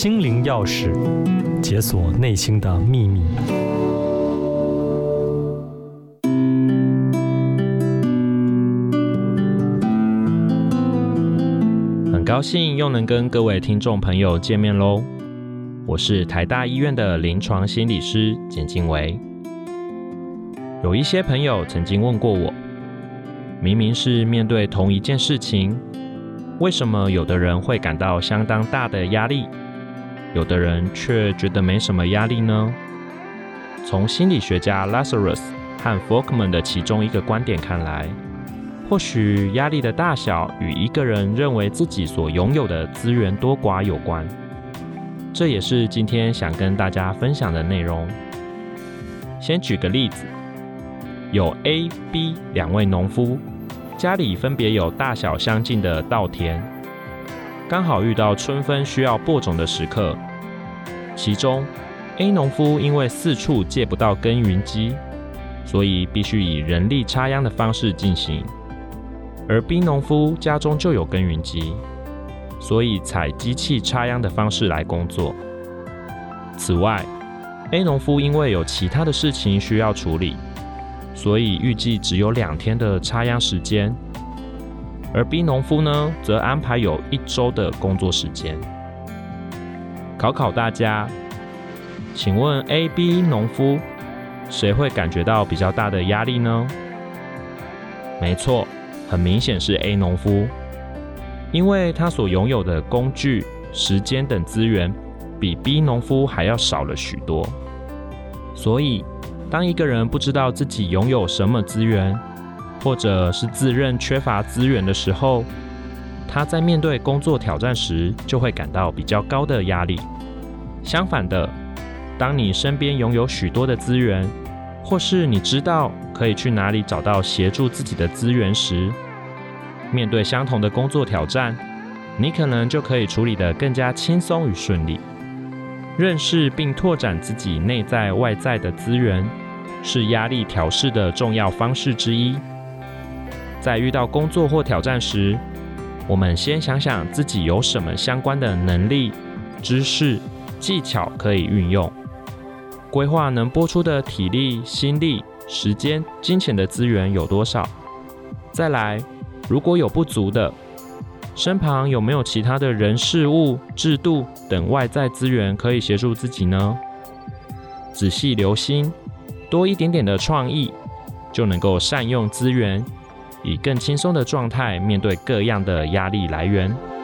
心灵钥匙，解锁内心的秘密。很高兴又能跟各位听众朋友见面喽！我是台大医院的临床心理师简静维。有一些朋友曾经问过我，明明是面对同一件事情。为什么有的人会感到相当大的压力，有的人却觉得没什么压力呢？从心理学家 Lazarus 和 Folkman 的其中一个观点看来，或许压力的大小与一个人认为自己所拥有的资源多寡有关。这也是今天想跟大家分享的内容。先举个例子，有 A、B 两位农夫。家里分别有大小相近的稻田，刚好遇到春分需要播种的时刻。其中，A 农夫因为四处借不到耕耘机，所以必须以人力插秧的方式进行；而 B 农夫家中就有耕耘机，所以采机器插秧的方式来工作。此外，A 农夫因为有其他的事情需要处理。所以预计只有两天的插秧时间，而 B 农夫呢，则安排有一周的工作时间。考考大家，请问 A、B 农夫谁会感觉到比较大的压力呢？没错，很明显是 A 农夫，因为他所拥有的工具、时间等资源比 B 农夫还要少了许多，所以。当一个人不知道自己拥有什么资源，或者是自认缺乏资源的时候，他在面对工作挑战时就会感到比较高的压力。相反的，当你身边拥有许多的资源，或是你知道可以去哪里找到协助自己的资源时，面对相同的工作挑战，你可能就可以处理得更加轻松与顺利。认识并拓展自己内在外在的资源，是压力调试的重要方式之一。在遇到工作或挑战时，我们先想想自己有什么相关的能力、知识、技巧可以运用，规划能拨出的体力、心力、时间、金钱的资源有多少。再来，如果有不足的，身旁有没有其他的人事物、制度等外在资源可以协助自己呢？仔细留心，多一点点的创意，就能够善用资源，以更轻松的状态面对各样的压力来源。